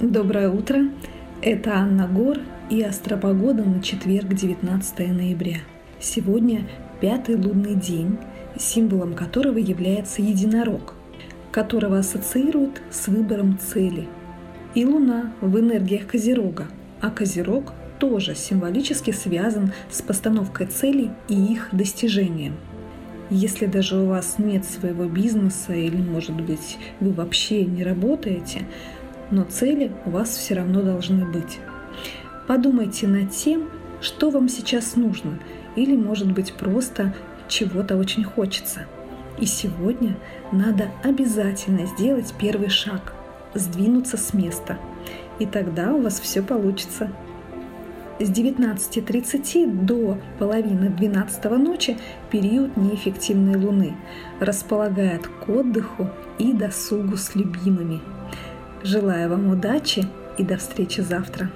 Доброе утро! Это Анна Гор и Астропогода на четверг, 19 ноября. Сегодня пятый лунный день, символом которого является единорог, которого ассоциируют с выбором цели. И Луна в энергиях Козерога, а Козерог тоже символически связан с постановкой целей и их достижением. Если даже у вас нет своего бизнеса или, может быть, вы вообще не работаете, но цели у вас все равно должны быть. Подумайте над тем, что вам сейчас нужно, или, может быть, просто чего-то очень хочется. И сегодня надо обязательно сделать первый шаг, сдвинуться с места. И тогда у вас все получится. С 19.30 до половины 12 ночи период неэффективной Луны располагает к отдыху и досугу с любимыми – Желаю вам удачи и до встречи завтра.